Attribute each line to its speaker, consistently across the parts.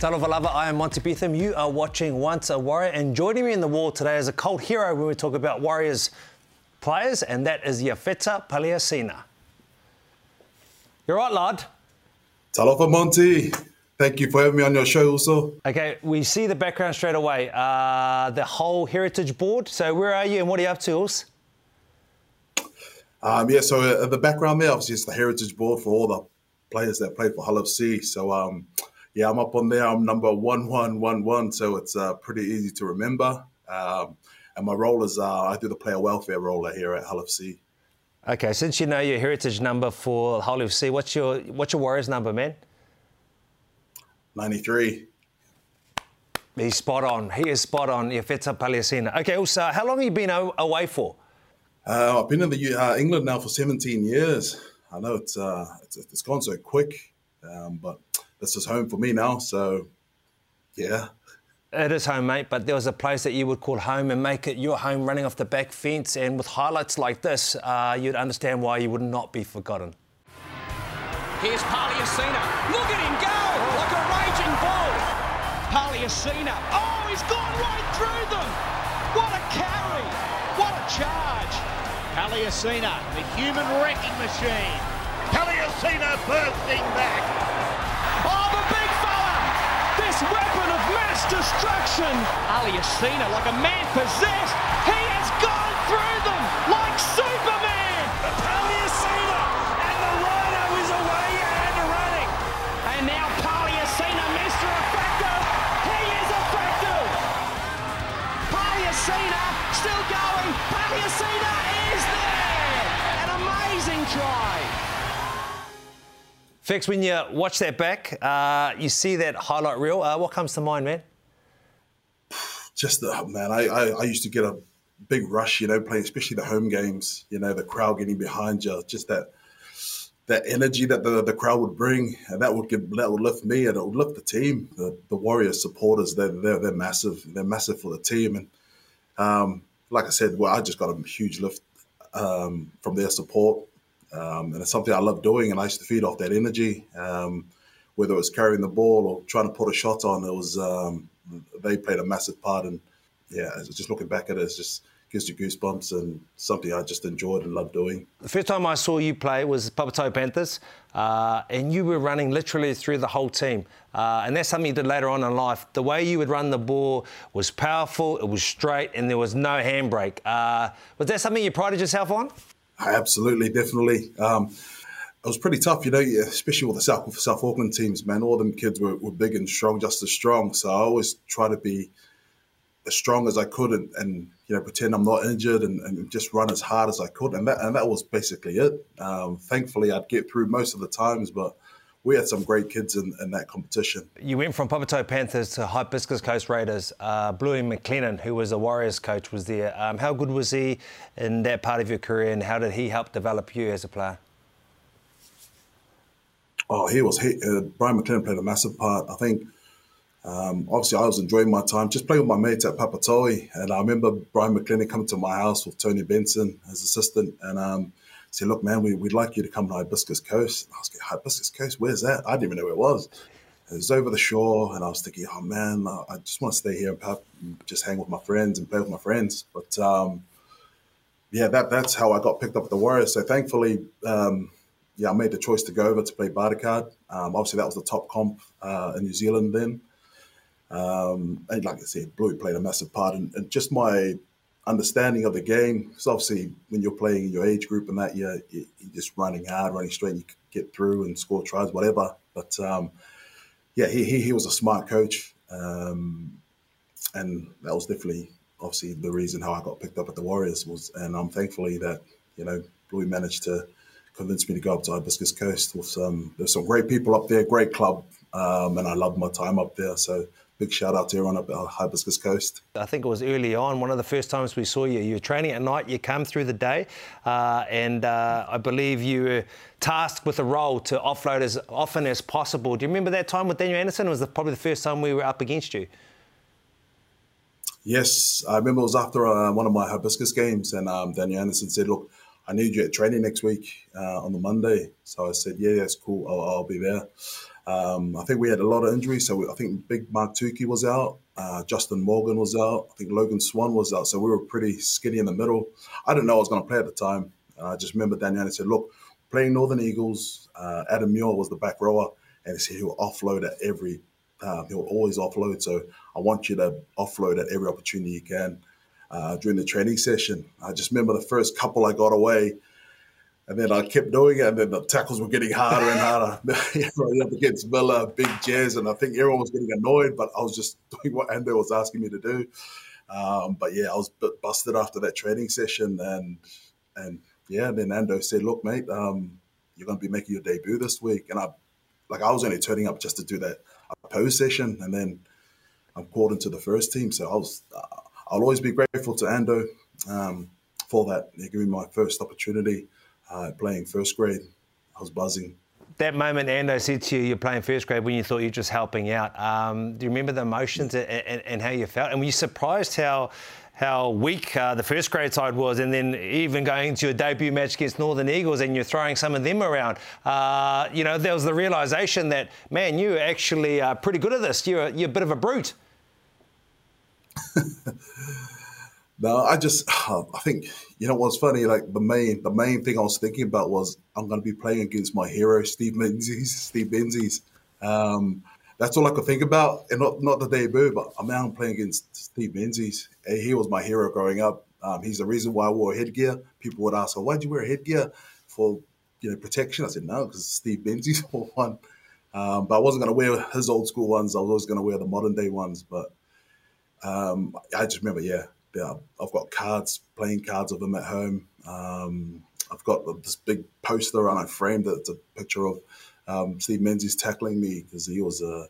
Speaker 1: Talofa lava, I am Monty Betham. You are watching Once a Warrior, and joining me in the wall today is a cult hero when we talk about Warriors players, and that is Iafeta Paleaaesina. You're right, lad.
Speaker 2: Talofa Monty. Thank you for having me on your show also.
Speaker 1: Okay, we see the background straight away. Uh, the whole Heritage Board. So where are you and what are you up to, Urs?
Speaker 2: Um, yeah, so uh, the background there, obviously, it's the Heritage Board for all the players that played for Hull FC. So, um, yeah, I'm up on there. I'm number 1111, so it's uh, pretty easy to remember. Um, and my role is uh, I do the player welfare role here at Hull FC.
Speaker 1: Okay, since you know your heritage number for Hull FC, what's your what's your Warriors number, man?
Speaker 2: 93.
Speaker 1: He's spot on. He is spot on. Iafeta Paleaaesina. Okay, also, how long have you been away for?
Speaker 2: Uh, I've been in the uh, England now for 17 years. I know it's uh, it's, it's gone so quick, um, but this is home for me now. So, yeah.
Speaker 1: It is home, mate, but there was a place that you would call home and make it your home running off the back fence. And with highlights like this, uh, you'd understand why you would not be forgotten.
Speaker 3: Here's Paleaaesina. Look at him go like a raging bull. Paleaaesina. Oh, he's gone right through them. What a carry. What a charge. Paleaaesina, the human wrecking machine.
Speaker 4: Paleaaesina bursting back.
Speaker 3: Weapon of mass destruction. Paleaaesina, like a man possessed. He has gone through them like Superman.
Speaker 4: Paleaaesina and the rhino is away and running.
Speaker 3: And now Paleaaesina, Mr. Effective. He is effective. Paleaaesina still going. Paleaaesina is there. An amazing try.
Speaker 1: Fix, when you watch that back, uh, you see that highlight reel. Uh, what comes to mind, man?
Speaker 2: Just the man, I, I, I used to get a big rush, you know, playing especially the home games. You know, the crowd getting behind you, just that that energy that the, the crowd would bring, and that would give that would lift me and it would lift the team. The the Warriors supporters, they're they're, they're massive. They're massive for the team, and um, like I said, well, I just got a huge lift um, from their support. Um, and it's something I love doing, and I used to feed off that energy. Um, whether it was carrying the ball or trying to put a shot on, it was um, they played a massive part. And yeah, just looking back at it, it just gives you goosebumps and something I just enjoyed and loved doing.
Speaker 1: The first time I saw you play was Papatoetoe Panthers, uh, and you were running literally through the whole team. Uh, and that's something you did later on in life. The way you would run the ball was powerful, it was straight, and there was no handbrake. Uh, was that something you prided yourself on?
Speaker 2: Absolutely, definitely. Um, it was pretty tough, you know, especially with the South, South Auckland teams, man. All them kids were, were big and strong, just as strong. So I always try to be as strong as I could and, and you know, pretend I'm not injured and, and, just run as hard as I could. And that, and that was basically it. Um, thankfully, I'd get through most of the times, but we had some great kids in, in that competition.
Speaker 1: You went from Papatoetoe Panthers to Hibiscus Coast Raiders. Uh, Bluey McLennan, who was a Warriors coach, was there. Um, how good was he in that part of your career, and how did he help develop you as a player?
Speaker 2: Oh, he was. He, uh, Brian McLennan played a massive part. I think. Um, obviously, I was enjoying my time just playing with my mates at Papatoetoe, and I remember Brian McLennan coming to my house with Tony Benson as assistant, and um, said, "Look, man, we, would like you to come to Hibiscus Coast." And I was like, "Hibiscus Coast? Where's that?" I didn't even know where it was. It was over the shore, and I was thinking, "Oh man, I just want to stay here and just hang with my friends and play with my friends." But um, yeah, that that's how I got picked up at the Warriors. So thankfully, um, yeah, I made the choice to go over to play Bartercard. Um, obviously, that was the top comp uh, in New Zealand then. Um, and like I said, Blue played a massive part, and, and just my understanding of the game. Because obviously, when you're playing in your age group and that, you're, you're just running hard, running straight, you get through and score tries, whatever. But um, yeah, he, he, he was a smart coach, um, and that was definitely obviously the reason how I got picked up at the Warriors was, and I'm thankfully that you know Bluey managed to convince me to go up to Hibiscus Coast with some there's some great people up there, great club, um, and I loved my time up there. So big shout out to everyone up at Hibiscus Coast.
Speaker 1: I think it was early on, one of the first times we saw you. You were training at night, you come through the day, uh, and uh, I believe you were tasked with a role to offload as often as possible. Do you remember that time with Daniel Anderson? It was the, probably the first time we were up against you.
Speaker 2: Yes, I remember it was after uh, one of my Hibiscus games, and um, Daniel Anderson said, Look, I need you at training next week uh, on the Monday. So I said, Yeah, that's cool, I'll, I'll be there. Um, I think we had a lot of injuries. So we, I think Big Mark Tookey was out. Uh, Justin Morgan was out. I think Logan Swann was out. So we were pretty skinny in the middle. I didn't know I was going to play at the time. I just remember Daniel said, look, playing Northern Eagles, uh, Adam Muir was the back rower, and he said he'll offload at every, um, he'll always offload. So I want you to offload at every opportunity you can uh, during the training session. I just remember the first couple I got away, and then I kept doing it, and then the tackles were getting harder and harder. up against Miller, Big Jazz, and I think everyone was getting annoyed, but I was just doing what Ando was asking me to do. Um, but yeah, I was busted after that training session, and and yeah, then Ando said, "Look, mate, um, you're going to be making your debut this week," and I, like, I was only turning up just to do that post session, and then I'm called into the first team. So I was, uh, I'll always be grateful to Ando um, for that. He gave me my first opportunity uh, playing first grade. I was buzzing.
Speaker 1: That moment Ando said to you, you're playing first grade when you thought you were just helping out. Um, do you remember the emotions and, and, and, how you felt? And were you surprised how how weak uh, the first grade side was, and then even going to your debut match against Northern Eagles, and you're throwing some of them around. Uh, you know, there was the realization that man, you actually are pretty good at this. You're you're a bit of a brute.
Speaker 2: no, I just I think you know what's funny. Like the main the main thing I was thinking about was I'm going to be playing against my hero Steve Menzies. Steve Menzies. Um, that's all I could think about, and not not the debut, but I'm now playing against Steve Menzies. He was my hero growing up. Um, he's the reason why I wore headgear. People would ask, "Well, why'd you wear headgear for you know protection?" I said, "No, because Steve Menzies wore one." Um, but I wasn't going to wear his old school ones. I was always going to wear the modern day ones. But um, I just remember, yeah, yeah, I've got cards, playing cards of him at home. Um, I've got this big poster and I framed it. It's a picture of um, Steve Menzies tackling me because he was a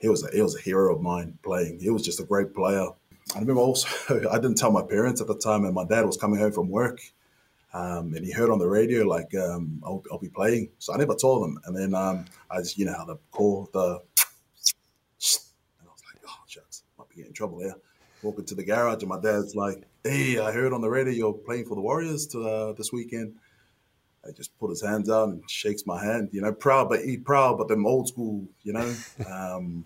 Speaker 2: he was a he was a hero of mine playing. He was just a great player. I remember also I didn't tell my parents at the time, and my dad was coming home from work, um, and he heard on the radio like um, I'll, I'll, be playing. So I never told him, and then um, I just you know how to call the. And I was like, oh shucks, might be getting in trouble here. Walking to the garage, and my dad's like, "Hey, I heard on the radio you're playing for the Warriors to, uh, this weekend." He just put his hands out and shakes my hand, you know, proud, but he proud, but them old school, you know. Um,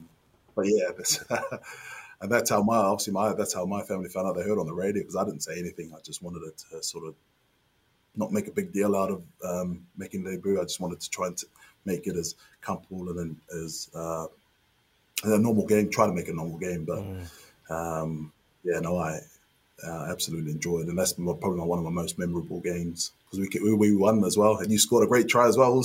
Speaker 2: but yeah, and that's how my obviously my that's how my family found out they heard on the radio because I didn't say anything. I just wanted it to sort of not make a big deal out of um, making debut. I just wanted to try and to make it as comfortable and then as uh, a normal game. Try to make a normal game, but mm. Um, yeah, no, I uh, absolutely enjoyed, and that's probably one of my most memorable games because we, we won as well, and you scored a great try as well.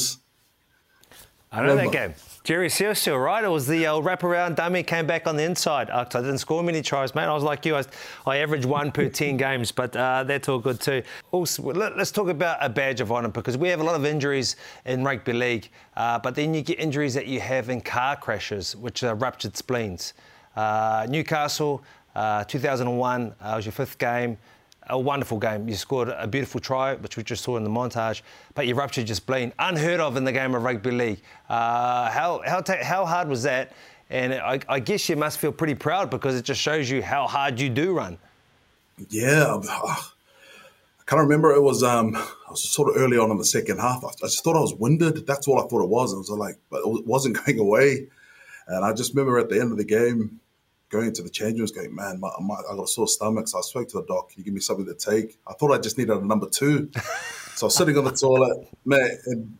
Speaker 1: I know that game. Jerry Seuseu, right? It was the uh, wraparound dummy, came back on the inside. Uh, I didn't score many tries, mate. I was like you. I, I averaged one per 10 games, but uh, that's all good too. Also, let, us talk about a badge of honour because we have a lot of injuries in rugby league, uh, but then you get injuries that you have in car crashes, which are ruptured spleens. Uh, Newcastle, uh, 2001 was your fifth game a wonderful game. You scored a beautiful try, which we just saw in the montage, but you ruptured your spleen. Unheard of in the game of rugby league. Uh, how, how, how hard was that? And I, I, guess you must feel pretty proud because it just shows you how hard you do run.
Speaker 2: Yeah. I can't remember. It was, um, I was sort of early on in the second half. I, just thought I was winded. That's all I thought it was. It was like, but it wasn't going away. And I just remember at the end of the game, going to the change rooms, going, man, my, my, I got a sore stomach. So I spoke to the doc. Can you give me something to take? I thought I just needed a number two. so I was sitting on the toilet, man, and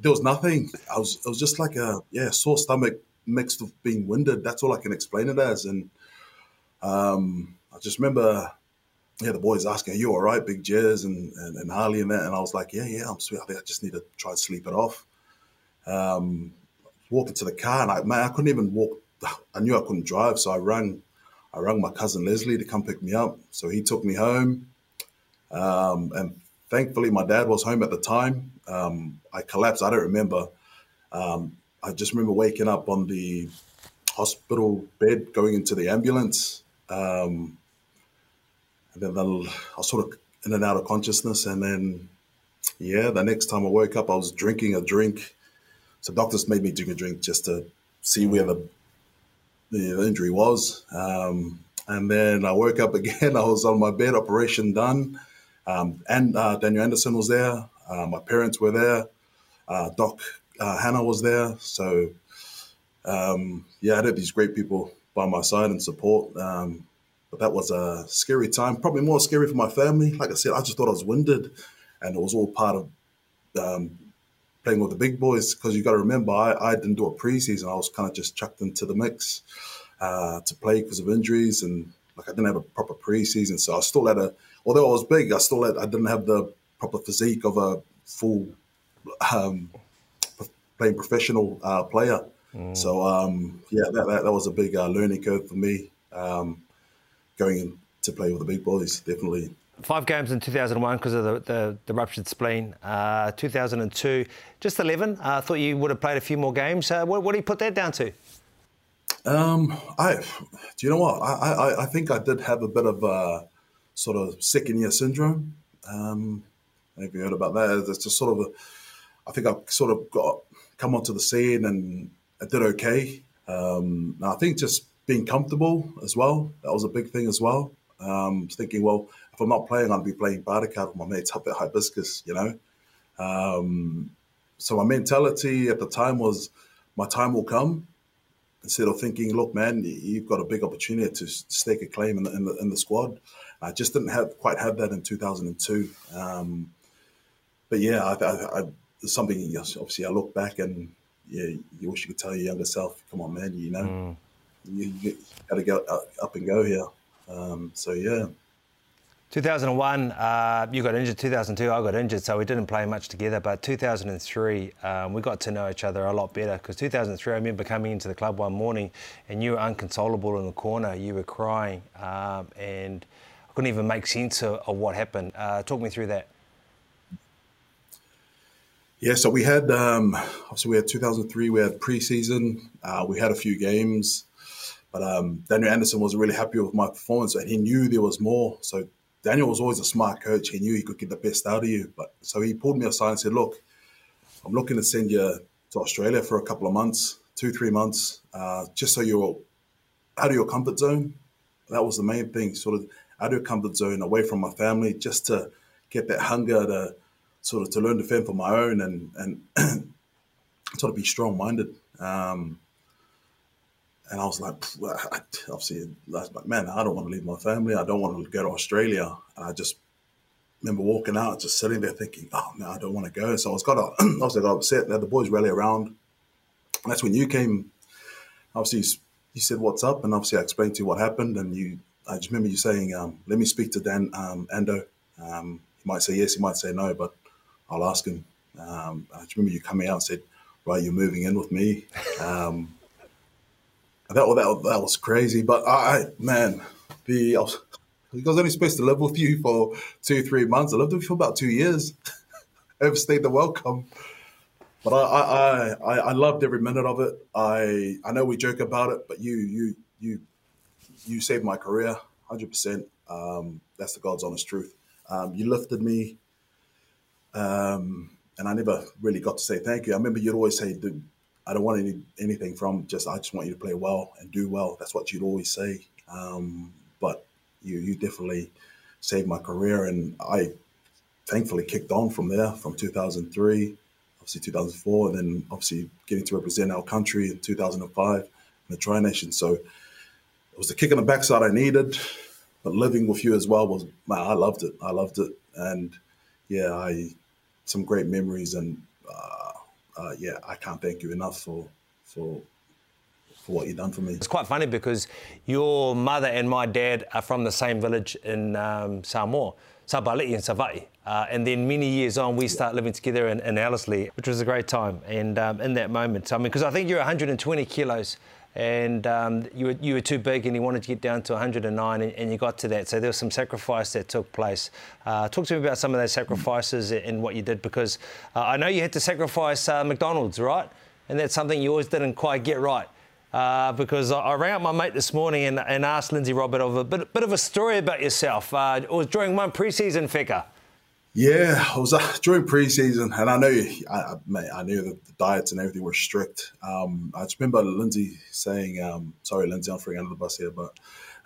Speaker 2: there was nothing. I was, it was just like a, yeah, sore stomach mixed with being winded. That's all I can explain it as. And um, I just remember, yeah, the boys asking, are you all right, Big Jazz and, and, and Harley and that? And I was like, yeah, yeah, I'm sweet. I think I just need to try and sleep it off. Um, walk into the car and I, man, I couldn't even walk I knew I couldn't drive, so I rang, I rang my cousin Leslie to come pick me up. So he took me home, um, and thankfully my dad was home at the time. Um, I collapsed. I don't remember. Um, I just remember waking up on the hospital bed, going into the ambulance, um, and then I was sort of in and out of consciousness. And then, yeah, the next time I woke up, I was drinking a drink. So doctors made me drink a drink just to see where the the injury was. Um, and then I woke up again. I was on my bed, operation done. Um, and uh, Daniel Anderson was there. Uh, my parents were there. Uh, Doc uh, Hannah was there. So um, yeah, I had these great people by my side and support. Um, but that was a scary time, probably more scary for my family. Like I said, I just thought I was winded, and it was all part of um, playing with the big boys. Because you got to remember, I, I, didn't do a preseason; I was kind of just chucked into the mix uh, to play because of injuries, and like I didn't have a proper preseason. So I still had a, although I was big, I still had, I didn't have the proper physique of a full um, playing professional uh, player. Mm. So um, yeah, that, that, that was a big uh, learning curve for me. Um, going to play with the big boys, definitely.
Speaker 1: Five games in 2001 because of the, the, the ruptured spleen. Uh, 2002, just 11. I uh, thought you would have played a few more games. Uh, what, what, do you put that down to?
Speaker 2: Um, I, do you know what? I, I, I think I did have a bit of a sort of second year syndrome. Um, have you heard about that? It's just sort of a, I think I sort of got come onto the scene and I did okay. Um, I think just being comfortable as well. That was a big thing as well. Um, thinking, well, if I'm not playing, I'll be playing Bartercard with my mates up at Hibiscus, you know. Um, so my mentality at the time was, my time will come. Instead of thinking, look, man, you've got a big opportunity to stake a claim in the, in the, in the squad. I just didn't have quite have that in 2002. Um, but yeah, I, I, I, something obviously I look back and yeah, you wish you could tell your younger self, come on, man, you know. Mm you, you got to go up and go here. Um, so yeah.
Speaker 1: 2001, uh, you got injured. 2002, I got injured, so we didn't play much together. But 2003, um, we got to know each other a lot better because 2003, I remember coming into the club one morning and you were unconsolable in the corner. You were crying, um, and I couldn't even make sense of, of what happened. Uh, talk me through that.
Speaker 2: Yeah, so we had um, obviously we had 2003. We had preseason. Uh, we had a few games. But um, Daniel Anderson wasn't really happy with my performance, and he knew there was more. So Daniel was always a smart coach. He knew he could get the best out of you. But so he pulled me aside and said, "Look, I'm looking to send you to Australia for a couple of months, two, three months, uh, just so you're out of your comfort zone." That was the main thing, sort of out of your comfort zone, away from my family, just to get that hunger to sort of to learn to fend for my own and and sort of be strong minded. Um, and I was like, obviously, I like, man, I don't want to leave my family. I don't want to go to Australia. And I just remember walking out, just sitting there thinking, oh, man, I don't want to go. So I was got, obviously, got upset. Now the boys rally around. And that's when you came. Obviously, you said, what's up? And obviously, I explained to you what happened. And you, I just remember you saying, um, let me speak to Dan um, Ando. Um, he might say yes, he might say no, but I'll ask him. Um, I just remember you coming out and said, right, you're moving in with me. That that that was crazy. But I, man, the I was, I was only supposed to live with you for two, three months. I lived with you for about two years. Overstayed the welcome. But I, I, I, I loved every minute of it. I, I know we joke about it, but you, you, you, you saved my career, hundred um, percent. That's the God's honest truth. Um, you lifted me, um, and I never really got to say thank you. I remember you'd always say, I don't want any, anything from just I just want you to play well and do well. That's what you'd always say. Um, but you you definitely saved my career, and I thankfully kicked on from there from 2003, obviously 2004, and then obviously getting to represent our country in 2005 in the Tri Nation. So it was the kick in the backside I needed, but living with you as well was man, I loved it. I loved it, and yeah, I some great memories and. Uh, uh, yeah, I can't thank you enough for for for what you've done for me.
Speaker 1: It's quite funny because your mother and my dad are from the same village in um, Samoa, Sabali'i and Savai'i. Uh, and then many years on, we start living together in, in Ellerslie, which was a great time. And um, in that moment, I mean, because I think you're 120 kilos and um, you, were, you were too big and you wanted to get down to 109 and, and you got to that. So there was some sacrifice that took place. Uh, talk to me about some of those sacrifices and what you did because uh, I know you had to sacrifice uh, McDonald's, right? And that's something you always didn't quite get right. Uh, because I, I, rang up my mate this morning and, and asked Lindsay Robert of a bit, bit of a story about yourself. Uh, it was during one pre-season Feka.
Speaker 2: Yeah, I was uh, during preseason, and I know I, I knew that the diets and everything were strict. Um, I just remember Lindsay saying, um, "Sorry, Lindsay, I'm freaking under the bus here, but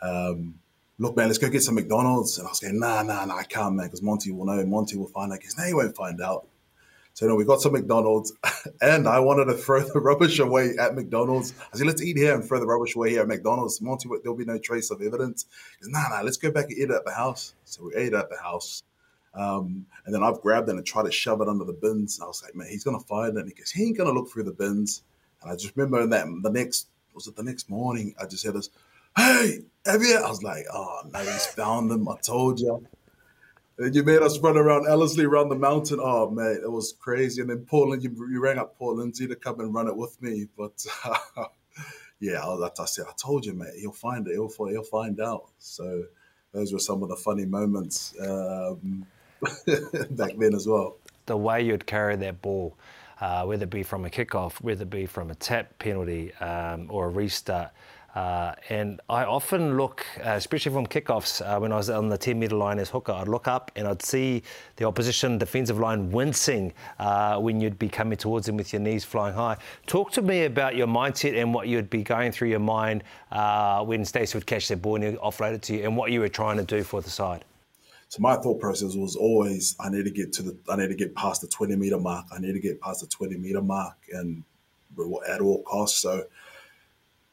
Speaker 2: um, look, man, let's go get some McDonald's." And I was going, "Nah, nah, nah, I can't, man, because Monty will know. Monty will find out." Because now he won't find out. So you know, we got some McDonald's, and I wanted to throw the rubbish away at McDonald's. I said, "Let's eat here and throw the rubbish away here at McDonald's." Monty, there'll be no trace of evidence. Said, "Nah, nah, let's go back and eat at the house." So we ate at the house, um, and then I've grabbed it and tried to shove it under the bins. I was like, "Man, he's gonna find it." And he goes, "He ain't gonna look through the bins." And I just remember that the next was it the next morning? I just heard this, "Hey, have you?" I was like, "Oh no, he's found them." I told you. And you made us run around Ellerslie around the mountain. Oh man, it was crazy. And then Paul and you, you rang up Paul Lindsay to come and run it with me. But uh, yeah, I, I said, I told you, mate, he'll find it. He'll, he'll find out. So those were some of the funny moments um, back then as well.
Speaker 1: The way you'd carry that ball, uh, whether it be from a kickoff, whether it be from a tap penalty um, or a restart. Uh, and I often look, uh, especially from kickoffs, uh, when I was on the 10 metre line as hooker, I'd look up and I'd see the opposition defensive line wincing uh, when you'd be coming towards them with your knees flying high. Talk to me about your mindset and what you'd be going through your mind uh, when Stacey would catch that ball and offload it to you and what you were trying to do for the side.
Speaker 2: So my thought process was always, I need to get to the, I need to get past the 20 metre mark. I need to get past the 20 metre mark and at all costs. So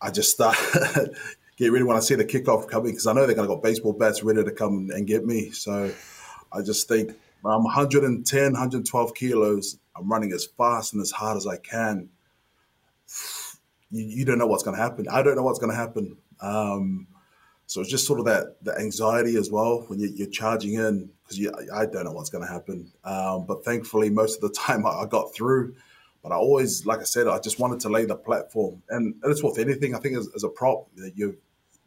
Speaker 2: I just start get ready when I see the kickoff coming because I know they're going to got baseball bats ready to come and get me. So I just think I'm 110, 112 kilos. I'm running as fast and as hard as I can. You, you don't know what's going to happen. I don't know what's going to happen. Um, so it's just sort of that the anxiety as well when you, are charging in because I don't know what's going to happen. Um, but thankfully, most of the time I, got through. But I always, like I said, I just wanted to lay the platform, and it's with anything. I think as, as a prop, you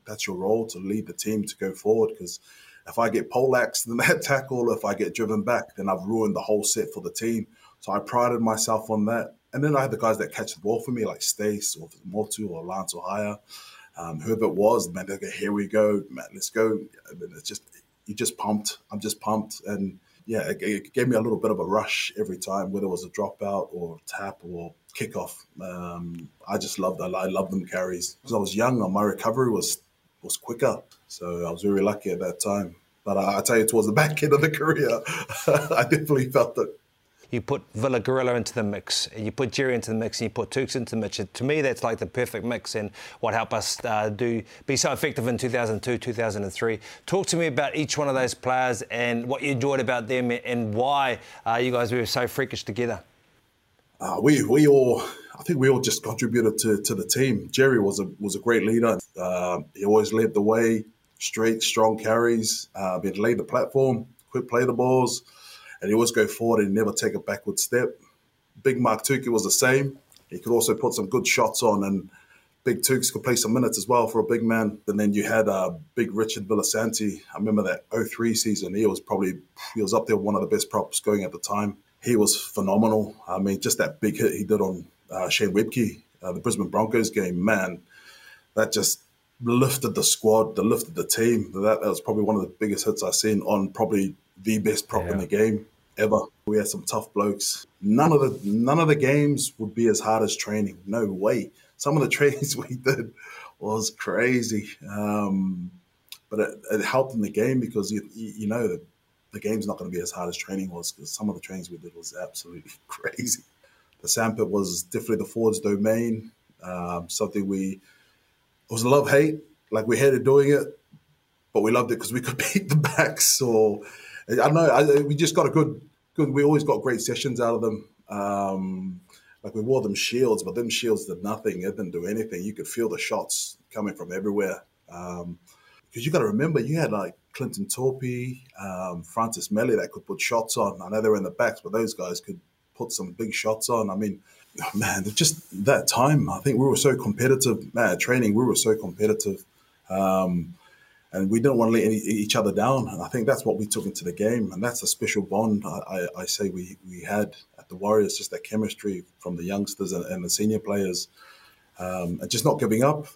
Speaker 2: that's your role to lead the team to go forward. Because if I get poleaxed in that tackle, if I get driven back, then I've ruined the whole set for the team. So I prided myself on that. And then I had the guys that catch the ball for me, like Stace or Motu or Lance or Haya, um, whoever it was. Man, go, here we go, man, let's go. it's just you just pumped. I'm just pumped, and yeah, it, it, gave me a little bit of a rush every time, whether it was a dropout or tap or kickoff. Um, I just loved that. I loved them carries because I was young. And my recovery was was quicker, so I was very lucky at that time. But I, I tell you, towards the back end of the career, I definitely felt it
Speaker 1: you put Villa Gorilla into the mix, and you put Jerry into the mix, and you put Tukes into the mix. To me, that's like the perfect mix and what helped us uh, do be so effective in 2002, 2003. Talk to me about each one of those players and what you enjoyed about them and why uh, you guys were so freakish together.
Speaker 2: Uh, we we all, I think we all just contributed to, to the team. Jerry was a was a great leader. Uh, he always led the way, straight, strong carries. Uh, he laid the platform, quick play the balls and he always go forward and never take a backward step. Big Mark Tookey was the same. He could also put some good shots on, and Big Tukes could play some minutes as well for a big man. And then you had uh, Big Richard Villasanti. I remember that 03 season. He was probably he was up there one of the best props going at the time. He was phenomenal. I mean, just that big hit he did on uh, Shane Webke, uh, the Brisbane Broncos game, man, that just lifted the squad, that lifted the team. That, that was probably one of the biggest hits I've seen on probably the best prop yeah. in the game ever. We had some tough blokes. None of the none of the games would be as hard as training. No way. Some of the trainings we did was crazy, um, but it, it, helped in the game because you, you know the, the game's not going to be as hard as training was because some of the trainings we did was absolutely crazy. The sandpit was definitely the forwards' domain. Um, something we it was love hate. Like we hated doing it, but we loved it because we could beat the backs or I know I, we just got a good, good. We always got great sessions out of them. Um, like we wore them shields, but them shields did nothing. It didn't do anything. You could feel the shots coming from everywhere. Um, because you got to remember, you had like Clinton Toopi, um, Francis Meli that could put shots on. I know they were in the backs, but those guys could put some big shots on. I mean, man, just that time, I think we were so competitive. Man, training, we were so competitive. Um, and we didn't want to let any, each other down. And I think that's what we took into the game, and that's a special bond I, I, I say we we had at the Warriors, just that chemistry from the youngsters and, and the senior players, um, and just not giving up.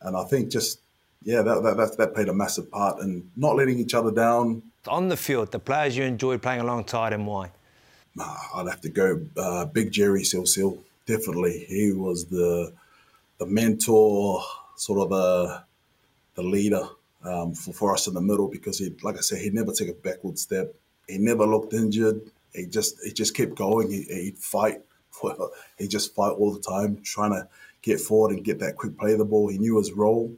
Speaker 2: And I think just yeah, that, that, that that played a massive part in not letting each other down.
Speaker 1: On the field, the players you enjoyed playing alongside, and why?
Speaker 2: I'd have to go uh, Big Jerry Seuseu. Definitely, he was the the mentor, sort of the the leader um, for, for us in the middle because he, like I said, he never took a backward step. He never looked injured. he just he just kept going. He, he'd fight. He just fight all the time, trying to get forward and get that quick play of the ball. He knew his role.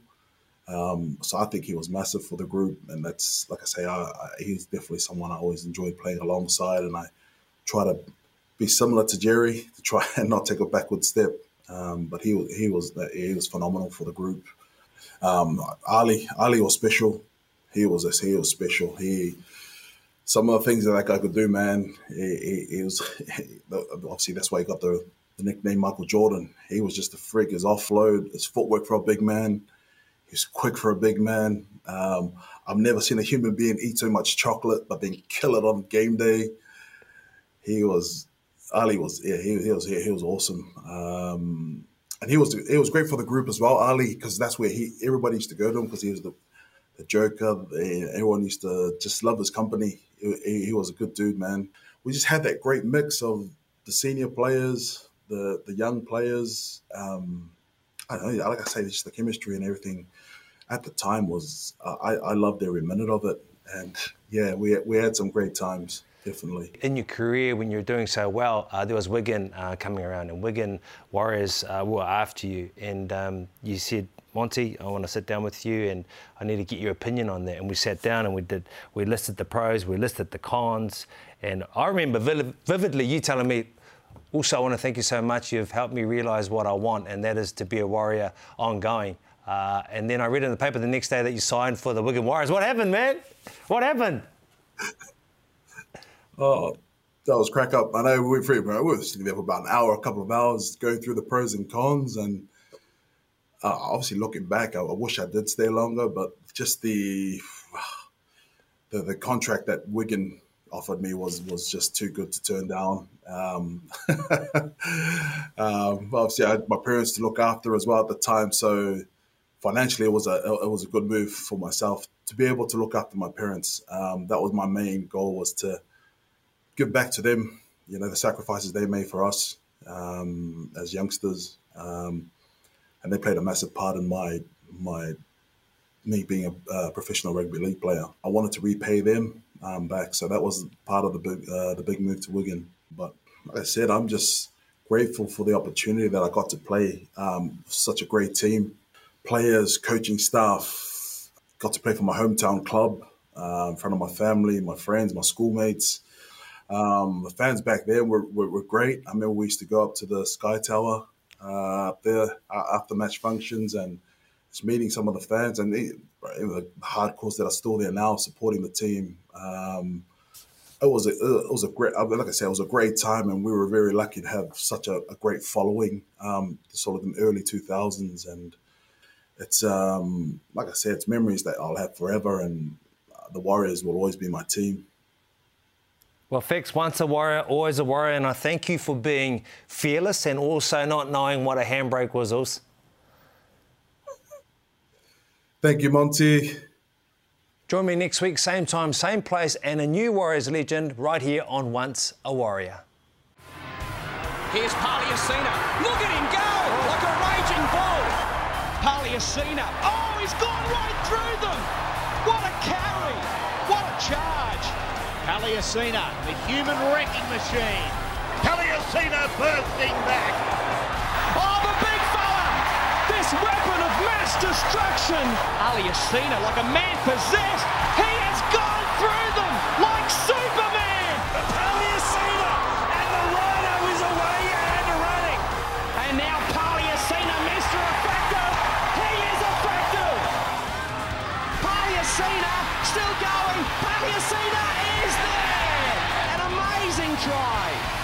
Speaker 2: Um, so I think he was massive for the group, and that's like I say, I, I, he's definitely someone I always enjoyed playing alongside, and I try to be similar to Jerry to try and not take a backward step. Um, but he he was he was phenomenal for the group. Um, Ali Ali was special. He was a, he was special. He some of the things that that guy could do, man. He, he, he was obviously that's why he got the, the, nickname Michael Jordan. He was just a freak. His offload, his footwork for a big man. He's quick for a big man. Um, I've never seen a human being eat so much chocolate, but then kill it on game day. He was Ali was yeah he, he was he was awesome. Um, and he was it was great for the group as well, Ali, because that's where he everybody used to go to him because he was the the joker. Everyone used to just love his company. He, he, was a good dude, man. We just had that great mix of the senior players, the the young players. Um, I don't know, like I say, just the chemistry and everything at the time was I, I loved every minute of it, and yeah, we we had some great times. Definitely.
Speaker 1: In your career, when you were doing so well, uh, there was Wigan uh, coming around, and Wigan Warriors uh, were after you, and um, you said Monty, I want to sit down with you and I need to get your opinion on that. And we sat down and we did, we listed the pros, we listed the cons. And I remember vividly you telling me, also, I want to thank you so much. You've helped me realize what I want, and that is to be a warrior ongoing. Uh, and then I read in the paper the next day that you signed for the Wigan Warriors. What happened, man? What happened?
Speaker 2: Oh, that was crack up. I know we were. We were sitting there for about an hour, a couple of hours, going through the pros and cons, and uh, obviously looking back, I, I, wish I did stay longer, but just the, the the contract that Wigan offered me was was just too good to turn down. Um, um, obviously, I had my parents to look after as well at the time, so financially, it was a it was a good move for myself to be able to look after my parents. Um, that was my main goal was to give back to them. You know, the sacrifices they made for us um, as youngsters. Um, and they played a massive part in my my me being a professional rugby league player. I wanted to repay them um, back, so that was part of the big uh, the big move to Wigan. But like I said, I'm just grateful for the opportunity that I got to play. Um, such a great team, players, coaching staff. Got to play for my hometown club uh, in front of my family, my friends, my schoolmates. Um, the fans back then were, were, were, great. I remember we used to go up to the Sky Tower uh, up there uh, after match functions and just meeting some of the fans and the, the hardcores that are still there now supporting the team. Um, it was a it was a great like I said it was a great time and we were very lucky to have such a, a great following um, sort of in the early 2000s and it's um, like I said it's memories that I'll have forever and the Warriors will always be my team.
Speaker 1: Well, Fix, once a warrior, always a warrior, and I thank you for being fearless and also not knowing what a handbrake was. Also.
Speaker 2: Thank you, Monty.
Speaker 1: Join me next week, same time, same place, and a new Warriors legend right here on Once a Warrior.
Speaker 3: Here's Paleaaesina. Look at him go like a raging bull. Paleaaesina. Oh, he's gone right through them. Charge. Paleaaesina, the human wrecking machine. Paleaaesina bursting back. Oh, the big fella! This weapon of mass destruction. Paleaaesina, like a man possessed, he has gone through them like Superman.
Speaker 4: Paleaaesina, and the rhino is away and running.
Speaker 3: And now Paleaaesina, Mr. Effective. He is effective. Paleaaesina still going is there! An amazing try!